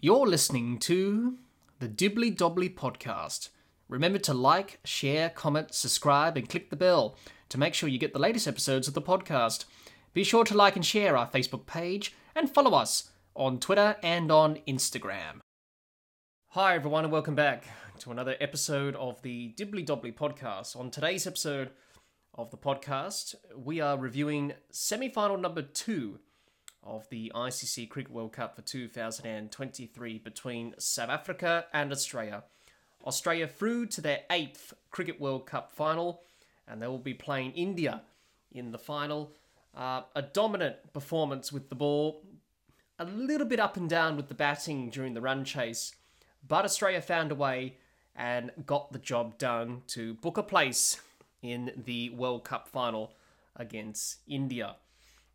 You're listening to the Dibbly Dobbly podcast. Remember to like, share, comment, subscribe, and click the bell to make sure you get the latest episodes of the podcast. Be sure to like and share our Facebook page and follow us on Twitter and on Instagram. Hi, everyone, and welcome back to another episode of the Dibbly Dobbly podcast. On today's episode of the podcast, we are reviewing semi final number two of the ICC Cricket World Cup for 2023 between South Africa and Australia. Australia through to their eighth Cricket World Cup final, and they will be playing India in the final. Uh, a dominant performance with the ball, a little bit up and down with the batting during the run chase, but Australia found a way and got the job done to book a place in the World Cup final against India.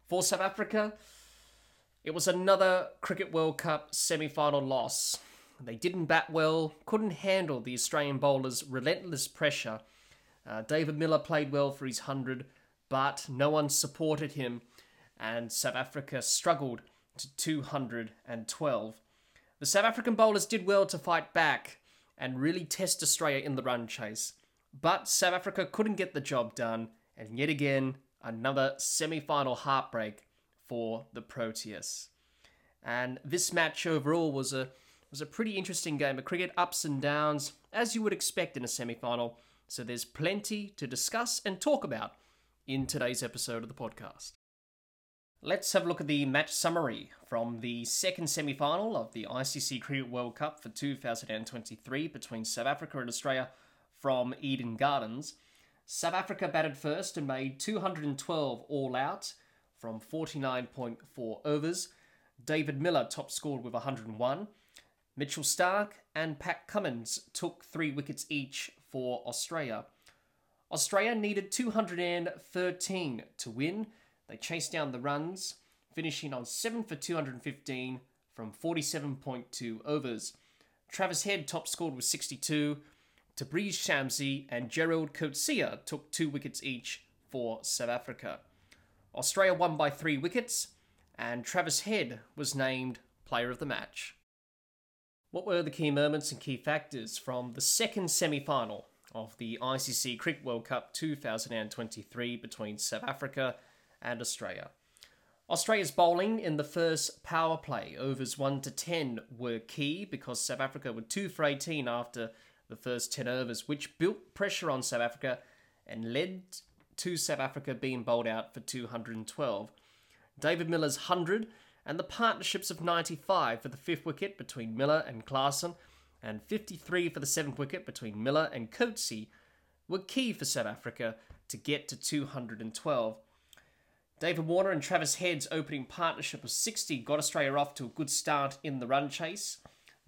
For South Africa, it was another Cricket World Cup semi final loss. They didn't bat well, couldn't handle the Australian bowlers' relentless pressure. Uh, David Miller played well for his 100, but no one supported him, and South Africa struggled to 212. The South African bowlers did well to fight back and really test Australia in the run chase, but South Africa couldn't get the job done, and yet again, another semi final heartbreak for the Proteas. And this match overall was a was a pretty interesting game of cricket, ups and downs, as you would expect in a semi-final. So there's plenty to discuss and talk about in today's episode of the podcast. Let's have a look at the match summary from the second semi final of the ICC Cricket World Cup for 2023 between South Africa and Australia from Eden Gardens. South Africa batted first and made 212 all out from 49.4 overs. David Miller top scored with 101. Mitchell Starc and Pat Cummins took three wickets each for Australia. Australia needed 213 to win. They chased down the runs, finishing on 7 for 215 from 47.2 overs. Travis Head top scored with 62. Tabriz Shamsi and Gerald Coetzee took two wickets each for South Africa. Australia won by three wickets, and Travis Head was named Player of the Match. What were the key moments and key factors from the second semi final of the ICC Cricket World Cup 2023 between South Africa and Australia? Australia's bowling in the first power play, overs 1 to 10, were key because South Africa were 2 for 18 after the first 10 overs, which built pressure on South Africa and led to South Africa being bowled out for 212. David Miller's 100 and the partnerships of 95 for the fifth wicket between Miller and Klaasen and 53 for the seventh wicket between Miller and Coetzee were key for South Africa to get to 212. David Warner and Travis Head's opening partnership of 60 got Australia off to a good start in the run chase.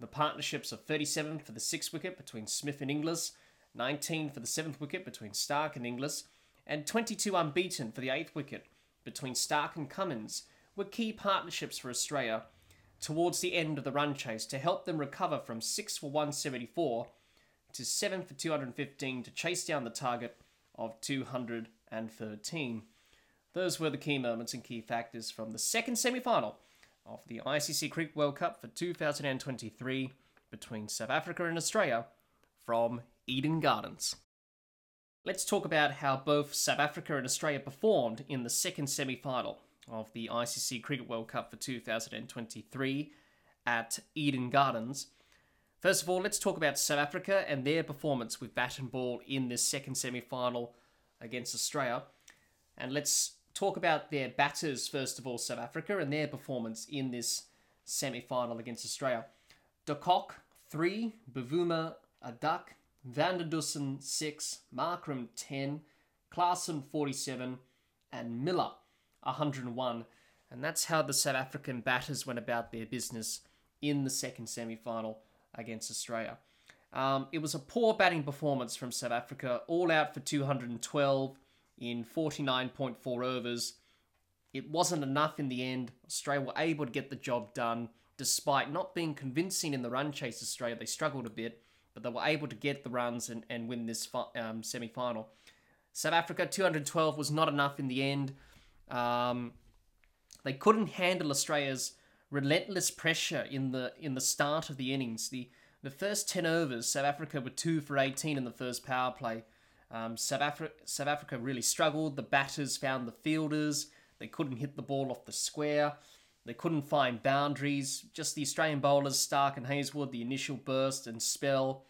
The partnerships of 37 for the sixth wicket between Smith and Inglis, 19 for the seventh wicket between Starc and Inglis, and 22 unbeaten for the eighth wicket between Starc and Cummins were key partnerships for Australia towards the end of the run chase to help them recover from 6 for 174 to 7 for 215 to chase down the target of 213. Those were the key moments and key factors from the second semi final of the ICC Cricket World Cup for 2023 between South Africa and Australia from Eden Gardens. Let's talk about how both South Africa and Australia performed in the second semi final of the ICC Cricket World Cup for 2023 at Eden Gardens. First of all, let's talk about South Africa and their performance with bat and ball in this second semi final against Australia. And let's talk about their batters, first of all, South Africa, and their performance in this semi final against Australia. De Kock, 3, Bavuma, a duck, Van der 6, Markram 10, Klaasen 47, and Miller 101. And that's how the South African batters went about their business in the second semi final against Australia. Um, it was a poor batting performance from South Africa, all out for 212 in 49.4 overs. It wasn't enough in the end. Australia were able to get the job done despite not being convincing in the run chase. Australia, they struggled a bit but they were able to get the runs and, and win this um, semi final. South Africa, 212 was not enough in the end. Um, they couldn't handle Australia's relentless pressure in the in the start of the innings. The the first ten overs, South Africa were two for eighteen in the first power play. Um, South, Afri- South Africa really struggled. The batters found the fielders. They couldn't hit the ball off the square. They couldn't find boundaries. Just the Australian bowlers, Starc and Hazlewood, the initial burst and spell,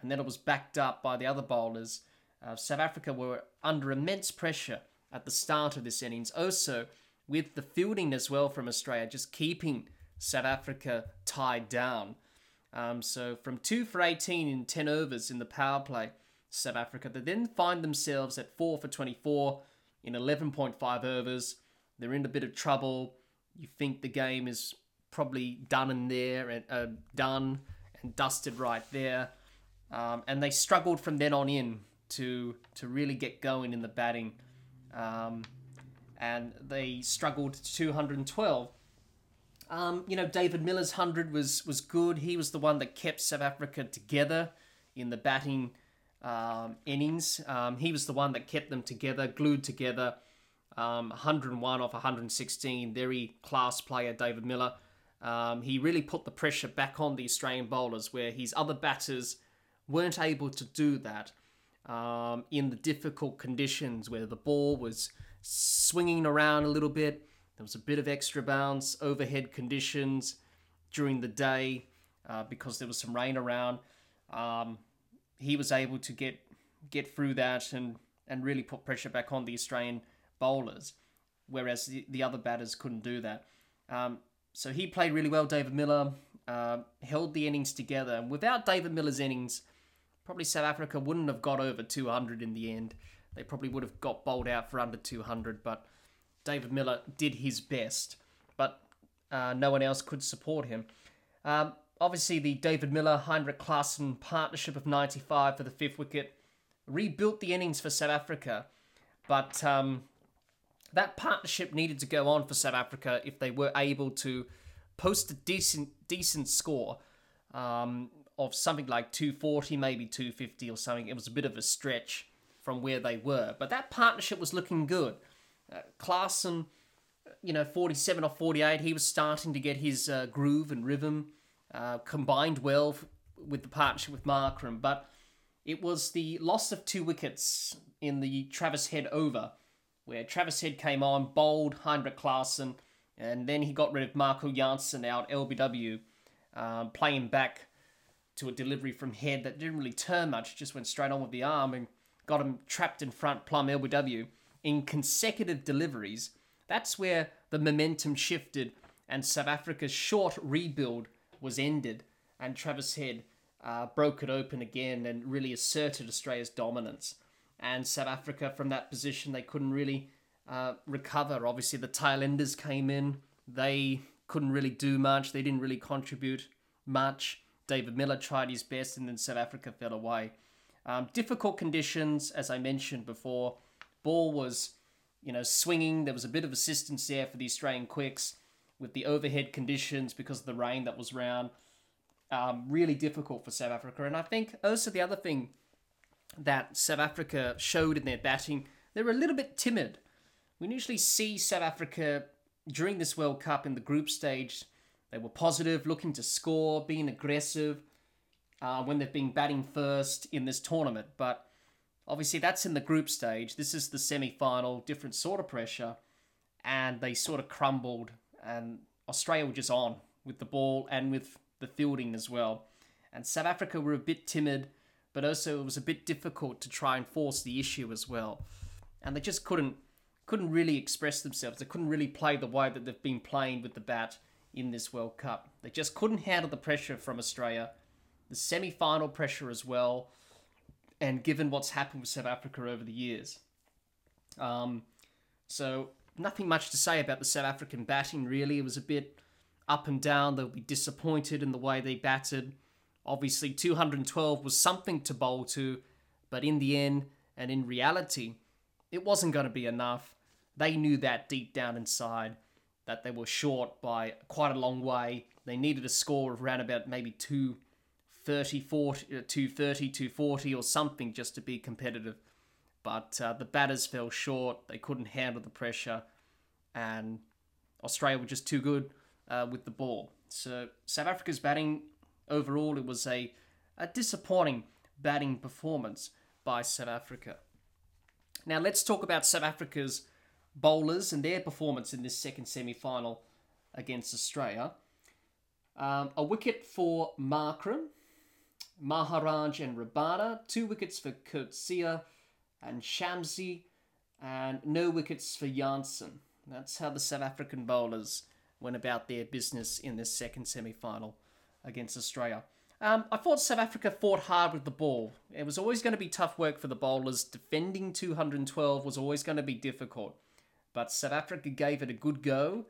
and then it was backed up by the other bowlers. Uh, South Africa were under immense pressure at the start of this innings. Also, with the fielding as well from Australia, just keeping South Africa tied down. Um, so from 2 for 18 in 10 overs in the power play, South Africa, they then find themselves at 4 for 24 in 11.5 overs. They're in a bit of trouble. You think the game is probably done in there and uh, done and dusted right there. Um, and they struggled from then on in to to really get going in the batting. Um, and they struggled to 212. Um, you know, David Miller's 100 was, was good. He was the one that kept South Africa together in the batting um, innings. Um, he was the one that kept them together, glued together. Um, 101 off 116, very class player, David Miller. Um, he really put the pressure back on the Australian bowlers, where his other batters weren't able to do that um, in the difficult conditions where the ball was swinging around a little bit. There was a bit of extra bounce, overhead conditions during the day uh, because there was some rain around. Um, he was able to get get through that and, and really put pressure back on the Australian bowlers, whereas the, the other batters couldn't do that. Um, so he played really well, David Miller, uh, held the innings together. And without David Miller's innings, probably South Africa wouldn't have got over 200 in the end. They probably would have got bowled out for under 200, but David Miller did his best, but uh, no one else could support him. Um, obviously, the David Miller Heinrich Klaasen partnership of 95 for the fifth wicket rebuilt the innings for South Africa, but um, that partnership needed to go on for South Africa if they were able to post a decent decent score um, of something like 240, maybe 250 or something. It was a bit of a stretch from where they were, but that partnership was looking good. Uh, Klaasen, you know, 47 or 48, he was starting to get his uh, groove and rhythm uh, combined well f- with the partnership with Markram, but it was the loss of two wickets in the Travis Head over, where Travis Head came on, bowled Heinrich Klaasen, and then he got rid of Marco Jansen out LBW, um, playing back to a delivery from Head that didn't really turn much, just went straight on with the arm and got him trapped in front, plum LBW in consecutive deliveries, that's where the momentum shifted and South Africa's short rebuild was ended, and Travis Head uh, broke it open again and really asserted Australia's dominance. And South Africa, from that position, they couldn't really uh, recover. Obviously, the tailenders came in, they couldn't really do much, they didn't really contribute much. David Miller tried his best, and then South Africa fell away. Um, difficult conditions, as I mentioned before. Ball was, you know, swinging. There was a bit of assistance there for the Australian quicks with the overhead conditions because of the rain that was around. Um, really difficult for South Africa. And I think also the other thing that South Africa showed in their batting, they were a little bit timid. We usually see South Africa during this World Cup in the group stage. They were positive, looking to score, being aggressive uh, when they've been batting first in this tournament. But Obviously, that's in the group stage. This is the semi final, different sort of pressure. And they sort of crumbled, and Australia were just on with the ball and with the fielding as well. And South Africa were a bit timid, but also it was a bit difficult to try and force the issue as well. And they just couldn't couldn't really express themselves. They couldn't really play the way that they've been playing with the bat in this World Cup. They just couldn't handle the pressure from Australia, the semi final pressure as well and given what's happened with South Africa over the years. Um, so, nothing much to say about the South African batting, really. It was a bit up and down. They'll be disappointed in the way they batted. Obviously, 212 was something to bowl to, but in the end, and in reality, it wasn't going to be enough. They knew that deep down inside that they were short by quite a long way. They needed a score of around about maybe two 30, 40, uh, 230, 240 or something just to be competitive. But uh, the batters fell short. They couldn't handle the pressure. And Australia were just too good. uh, with the ball. So South Africa's batting overall, it was a, a disappointing batting performance by South Africa. Now let's talk about South Africa's bowlers and their performance in this second semi-final against Australia. Um, a wicket for Markram, Maharaj and Rabada, two wickets for Coetzee and Shamsi, and no wickets for Jansen. That's how the South African bowlers went about their business in this second semi final against Australia. Um, I thought South Africa fought hard with the ball. It was always going to be tough work for the bowlers. Defending 212 was always going to be difficult. But South Africa gave it a good go,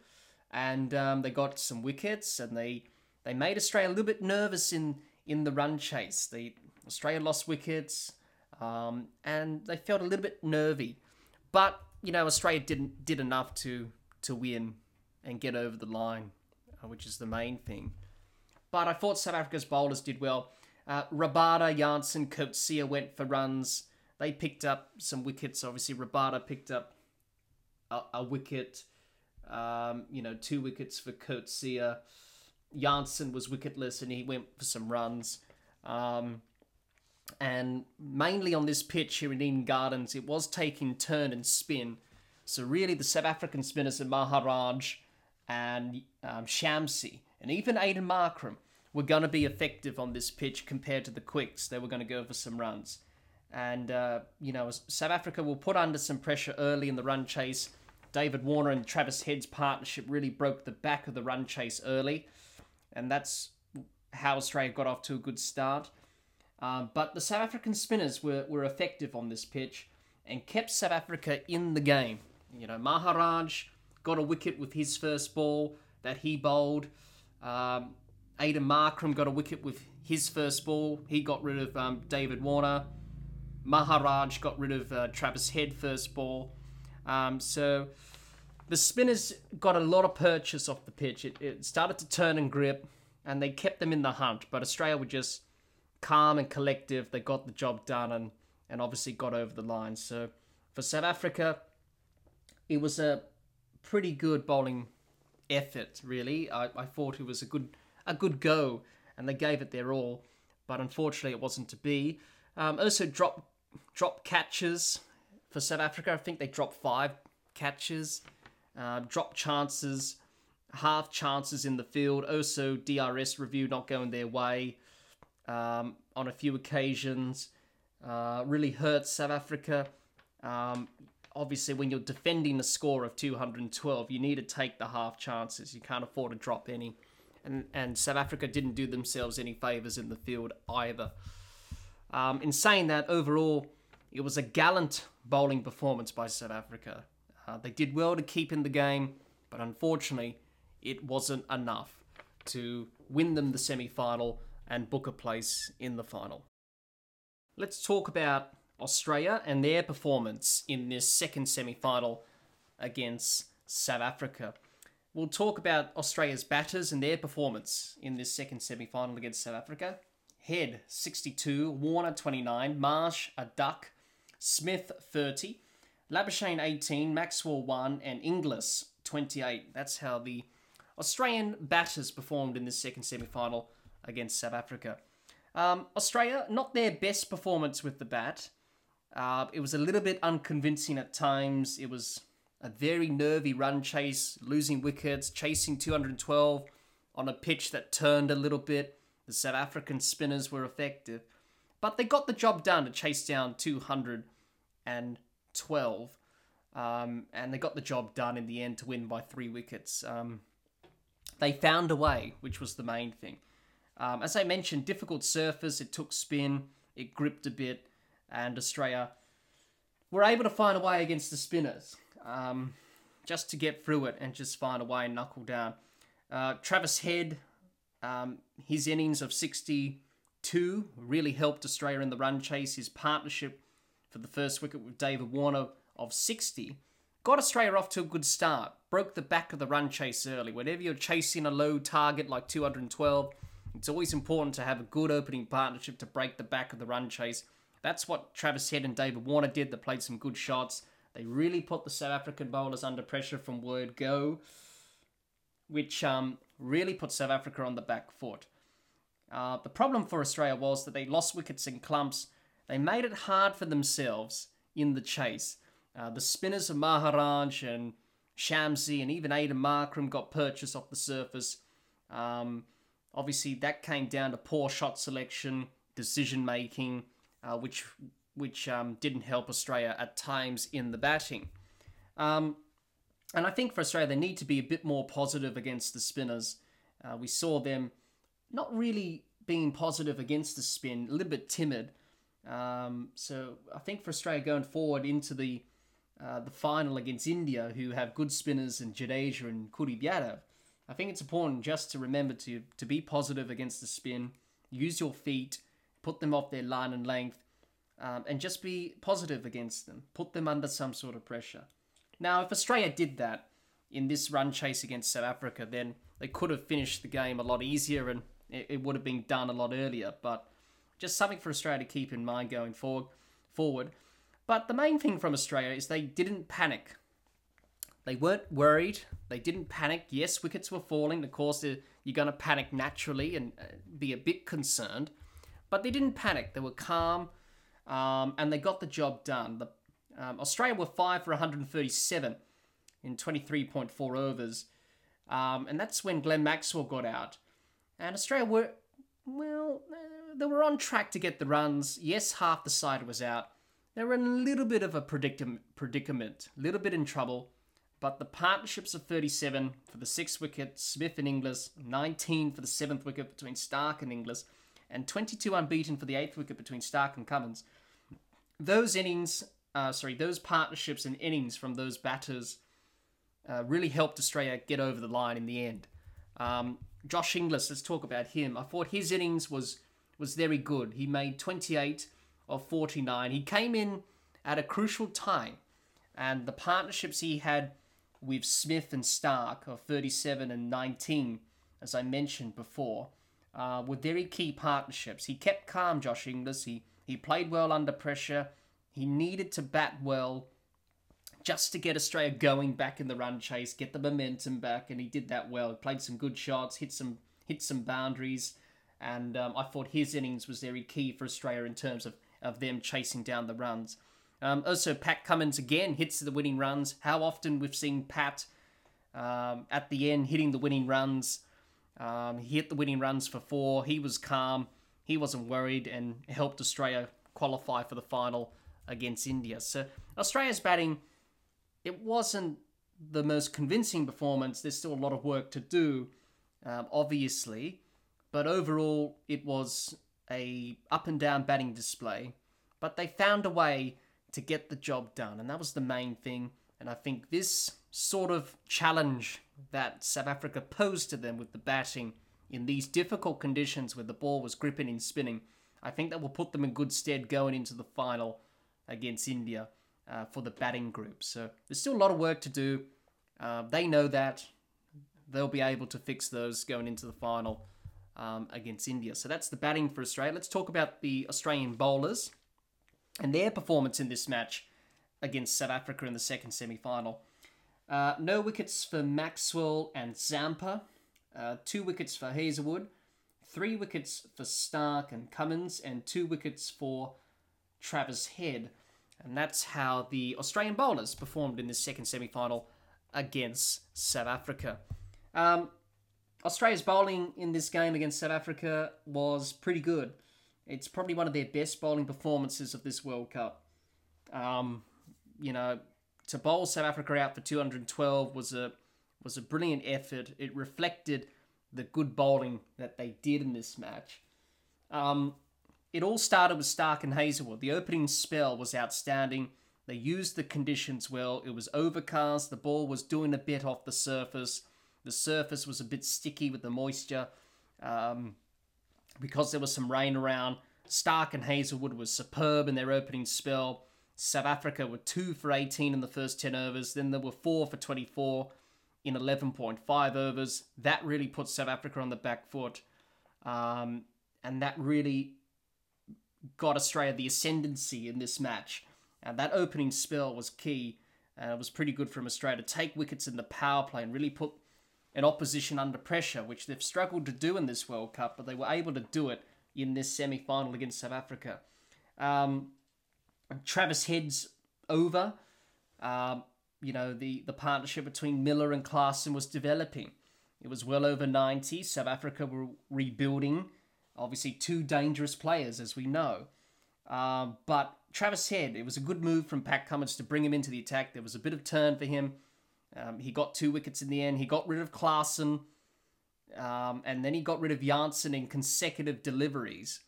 and um, they got some wickets, and they they made Australia a little bit nervous in in the run chase. They Australia lost wickets, um, and they felt a little bit nervy. But you know, Australia didn't did enough to to win and get over the line, uh, which is the main thing. But I thought South Africa's bowlers did well. Uh, Rabada, Jansen, Coetzee went for runs. They picked up some wickets. Obviously, Rabada picked up a, a wicket. Um, you know, two wickets for Coetzee. Jansen was wicketless and he went for some runs. Um, and mainly on this pitch here in Eden Gardens, it was taking turn and spin. So really, the South African spinners and Maharaj and um, Shamsi and even Aiden Markram were going to be effective on this pitch compared to the Quicks. They were going to go for some runs. And, uh, you know, South Africa will put under some pressure early in the run chase. David Warner and Travis Head's partnership really broke the back of the run chase early. And that's how Australia got off to a good start. Um, but the South African spinners were, were effective on this pitch and kept South Africa in the game. You know, Maharaj got a wicket with his first ball that he bowled. Um, Aiden Markram got a wicket with his first ball. He got rid of um, David Warner. Maharaj got rid of uh, Travis Head first ball. Um, so the spinners got a lot of purchase off the pitch. It, it started to turn and grip, and they kept them in the hunt. But Australia were just calm and collective. They got the job done and, and obviously got over the line. So for South Africa, it was a pretty good bowling effort, really. I, I thought it was a good a good go, and they gave it their all, but unfortunately it wasn't to be. Um, also, drop drop catches for South Africa. I think they dropped five catches, uh, drop chances, half chances in the field. Also, DRS review not going their way um, on a few occasions. Uh, really hurt South Africa. Um, obviously, when you're defending a score of 212, you need to take the half chances. You can't afford to drop any. And, and South Africa didn't do themselves any favours in the field either. Um, in saying that, overall, it was a gallant bowling performance by South Africa. Uh, they did well to keep in the game, but unfortunately, it wasn't enough to win them the semi final and book a place in the final. Let's talk about Australia and their performance in this second semi final against South Africa. We'll talk about Australia's batters and their performance in this second semi final against South Africa. Head 62, Warner 29, Marsh a duck, Smith 30, Labuschagne 18, Maxwell 1, and Inglis 28. That's how the Australian batters performed in this second semi final against South Africa. Um, Australia, not their best performance with the bat. Uh, it was a little bit unconvincing at times. It was a very nervy run chase, losing wickets, chasing 212 on a pitch that turned a little bit. The South African spinners were effective, but they got the job done to chase down 212. Um, and they got the job done in the end to win by three wickets. Um, they found a way, which was the main thing. Um, as I mentioned, difficult surface, it took spin, it gripped a bit, and Australia were able to find a way against the spinners um, just to get through it and just find a way and knuckle down. Uh, Travis Head, um, his innings of 62 really helped Australia in the run chase. His partnership for the first wicket with David Warner of 60 got Australia off to a good start. Broke the back of the run chase early. Whenever you're chasing a low target like 212, it's always important to have a good opening partnership to break the back of the run chase. That's what Travis Head and David Warner did. They played some good shots. They really put the South African bowlers under pressure from word go, which um, really put South Africa on the back foot. Uh, the problem for Australia was that they lost wickets in clumps. They made it hard for themselves in the chase. Uh, the spinners of Maharaj and Shamsi and even Aiden Markram got purchased off the surface. Um, obviously, that came down to poor shot selection, decision making, uh, which which um, didn't help Australia at times in the batting. Um, and I think for Australia, they need to be a bit more positive against the spinners. Uh, we saw them not really being positive against the spin, a little bit timid. Um, so I think for Australia going forward into the uh, the final against India, who have good spinners and Jadeja and Kuldeep Yadav, I think it's important just to remember to to be positive against the spin, use your feet, put them off their line and length, um, and just be positive against them. Put them under some sort of pressure. Now, if Australia did that in this run chase against South Africa, then they could have finished the game a lot easier and it, it would have been done a lot earlier. But just something for Australia to keep in mind going forward. Forward. But the main thing from Australia is they didn't panic. They weren't worried. They didn't panic. Yes, wickets were falling. Of course, you're going to panic naturally and uh, be a bit concerned. But they didn't panic. They were calm um, and they got the job done. The, um, Australia were 5 for 137 in 23.4 overs. Um, and that's when Glenn Maxwell got out. And Australia were, well, they were on track to get the runs. Yes, half the side was out. They were in a little bit of a predicament, a little bit in trouble. But the partnerships of 37 for the sixth wicket, Smith and Inglis, 19 for the seventh wicket between Starc and Inglis, and 22 unbeaten for the eighth wicket between Starc and Cummins. Those innings, uh, sorry, those partnerships and innings from those batters uh, really helped Australia get over the line in the end. Um, Josh Inglis, let's talk about him. I thought his innings was was very good. He made 28 of 49. He came in at a crucial time, and the partnerships he had with Smith and Starc of 37 and 19, as I mentioned before, uh, were very key partnerships. He kept calm, Josh Inglis. He he played well under pressure. He needed to bat well just to get Australia going back in the run chase, get the momentum back, and he did that well. He played some good shots, hit some hit some boundaries, and um, I thought his innings was very key for Australia in terms of, of them chasing down the runs. Um, also, Pat Cummins again hits the winning runs. How often we've seen Pat um, at the end hitting the winning runs. Um, he hit the winning runs for four. He was calm. He wasn't worried and helped Australia qualify for the final against India. So Australia's batting it wasn't the most convincing performance. There's still a lot of work to do, um, obviously, but overall it was a up and down batting display. But they found a way to get the job done, and that was the main thing. And I think this sort of challenge that South Africa posed to them with the batting in these difficult conditions where the ball was gripping and spinning, I think that will put them in good stead going into the final against India uh, for the batting group. So there's still a lot of work to do. Uh, they know that. They'll be able to fix those going into the final um, against India. So that's the batting for Australia. Let's talk about the Australian bowlers and their performance in this match against South Africa in the second semi final. Uh, no wickets for Maxwell and Zampa, uh, two wickets for Hazlewood, three wickets for Starc and Cummins, and two wickets for Travis Head. And that's how the Australian bowlers performed in the second semi final against South Africa. Um, Australia's bowling in this game against South Africa was pretty good. It's probably one of their best bowling performances of this World Cup. Um, you know, to bowl South Africa out for 212 was a was a brilliant effort. It reflected the good bowling that they did in this match. Um, it all started with Starc and Hazlewood. The opening spell was outstanding. They used the conditions well. It was overcast. The ball was doing a bit off the surface. The surface was a bit sticky with the moisture um, because there was some rain around. Starc and Hazlewood was superb in their opening spell. South Africa were 2 for 18 in the first 10 overs. Then there were 4 for 24 in 11.5 overs. That really put South Africa on the back foot. Um, and that really got Australia the ascendancy in this match. And that opening spell was key. Uh, it was pretty good from Australia to take wickets in the power play and really put an opposition under pressure, which they've struggled to do in this World Cup, but they were able to do it in this semi final against South Africa. Um, Travis Head's over. Um, you know, the, the partnership between Miller and Klaasen was developing. It was well over 90. South Africa were rebuilding. Obviously, two dangerous players, as we know. Um, but Travis Head, it was a good move from Pat Cummins to bring him into the attack. There was a bit of turn for him. Um, he got two wickets in the end. He got rid of Klaasen. Um, and then he got rid of Jansen in consecutive deliveries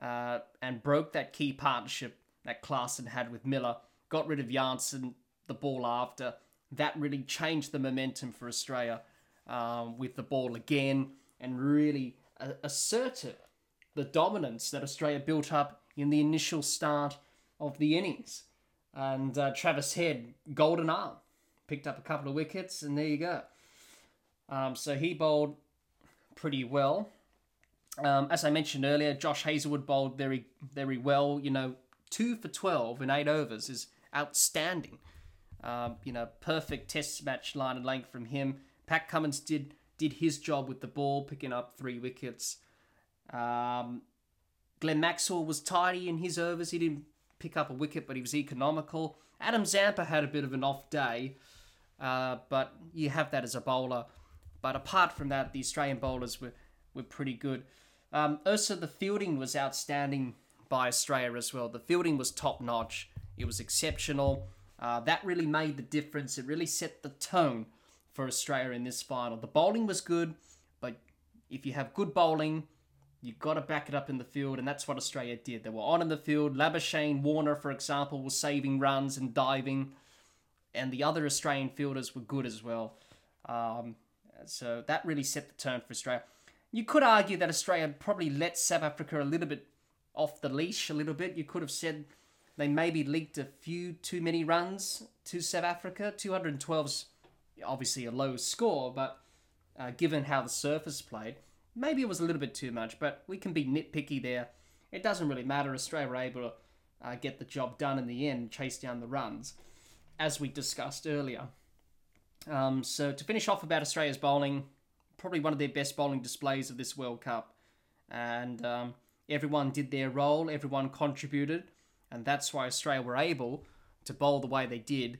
uh, and broke that key partnership that Klaasen had with Miller. Got rid of Jansen the ball after. That really changed the momentum for Australia um, with the ball again and really uh, asserted the dominance that Australia built up in the initial start of the innings. And uh, Travis Head, golden arm, picked up a couple of wickets, and there you go. Um, so he bowled pretty well. Um, as I mentioned earlier, Josh Hazlewood bowled very, very well. You know, two for 12 in eight overs is outstanding. Um, you know, perfect test match line and length from him. Pat Cummins did did his job with the ball, picking up three wickets. Um, Glenn Maxwell was tidy in his overs. He didn't pick up a wicket, but he was economical. Adam Zampa had a bit of an off day, uh, but you have that as a bowler. But apart from that, the Australian bowlers were, were pretty good. Um, also, the fielding was outstanding by Australia as well. The fielding was top notch. It was exceptional. Uh, that really made the difference. It really set the tone for Australia in this final. The bowling was good, but if you have good bowling, you've got to back it up in the field, and that's what Australia did. They were on in the field. Labuschagne, Warner, for example, was saving runs and diving, and the other Australian fielders were good as well. Um, so that really set the tone for Australia. You could argue that Australia probably let South Africa a little bit off the leash, a little bit. You could have said they maybe leaked a few too many runs to South Africa. 212's obviously a low score, but uh, given how the surface played, maybe it was a little bit too much. But we can be nitpicky there. It doesn't really matter. Australia were able to uh, get the job done in the end, chase down the runs, as we discussed earlier. Um, so to finish off about Australia's bowling, probably one of their best bowling displays of this World Cup, and um, everyone did their role, everyone contributed, and that's why Australia were able to bowl the way they did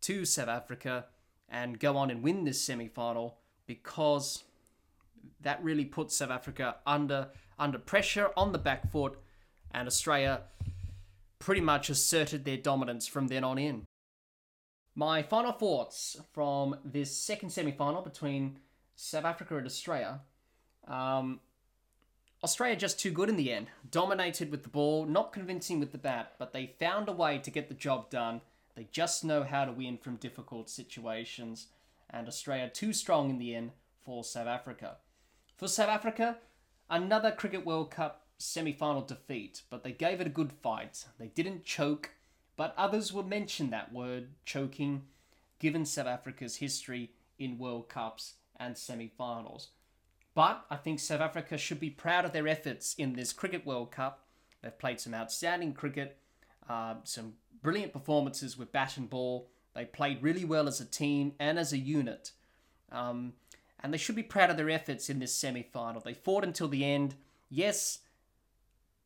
to South Africa and go on and win this semi-final because that really put South Africa under under pressure on the back foot, and Australia pretty much asserted their dominance from then on in. My final thoughts from this second semi final between South Africa and Australia. Um, Australia just too good in the end. Dominated with the ball, not convincing with the bat, but they found a way to get the job done. They just know how to win from difficult situations. And Australia too strong in the end for South Africa. For South Africa, another Cricket World Cup semi final defeat, but they gave it a good fight. They didn't choke, but others will mention that word, choking, given South Africa's history in World Cups and semi finals. But I think South Africa should be proud of their efforts in this Cricket World Cup. They've played some outstanding cricket, uh, some brilliant performances with bat and ball. They played really well as a team and as a unit. Um, and they should be proud of their efforts in this semi final. They fought until the end. Yes,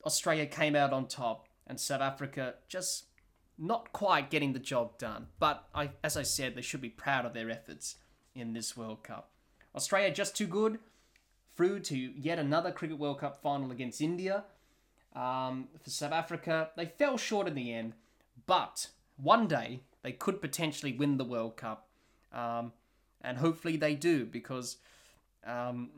Australia came out on top, and South Africa just not quite getting the job done. But I, as I said, they should be proud of their efforts in this World Cup. Australia just too good, through to yet another Cricket World Cup final against India. Um, for South Africa, they fell short in the end, but one day they could potentially win the World Cup. Um, and hopefully they do because um,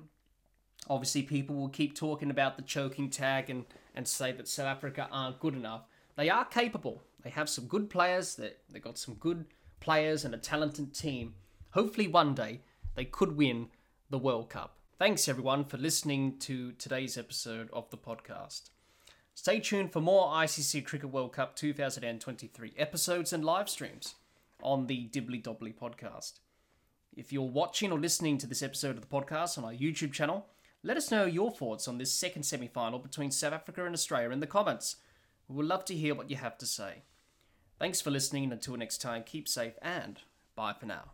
obviously people will keep talking about the choking tag and, and say that South Africa aren't good enough. They are capable. They have some good players. They they got some good players and a talented team. Hopefully, one day they could win the World Cup. Thanks everyone for listening to today's episode of the podcast. Stay tuned for more ICC Cricket World Cup 2023 episodes and live streams on the Dibbly Dobbly podcast. If you're watching or listening to this episode of the podcast on our YouTube channel, let us know your thoughts on this second semi final between South Africa and Australia in the comments. We would love to hear what you have to say. Thanks for listening, and until next time, keep safe and bye for now.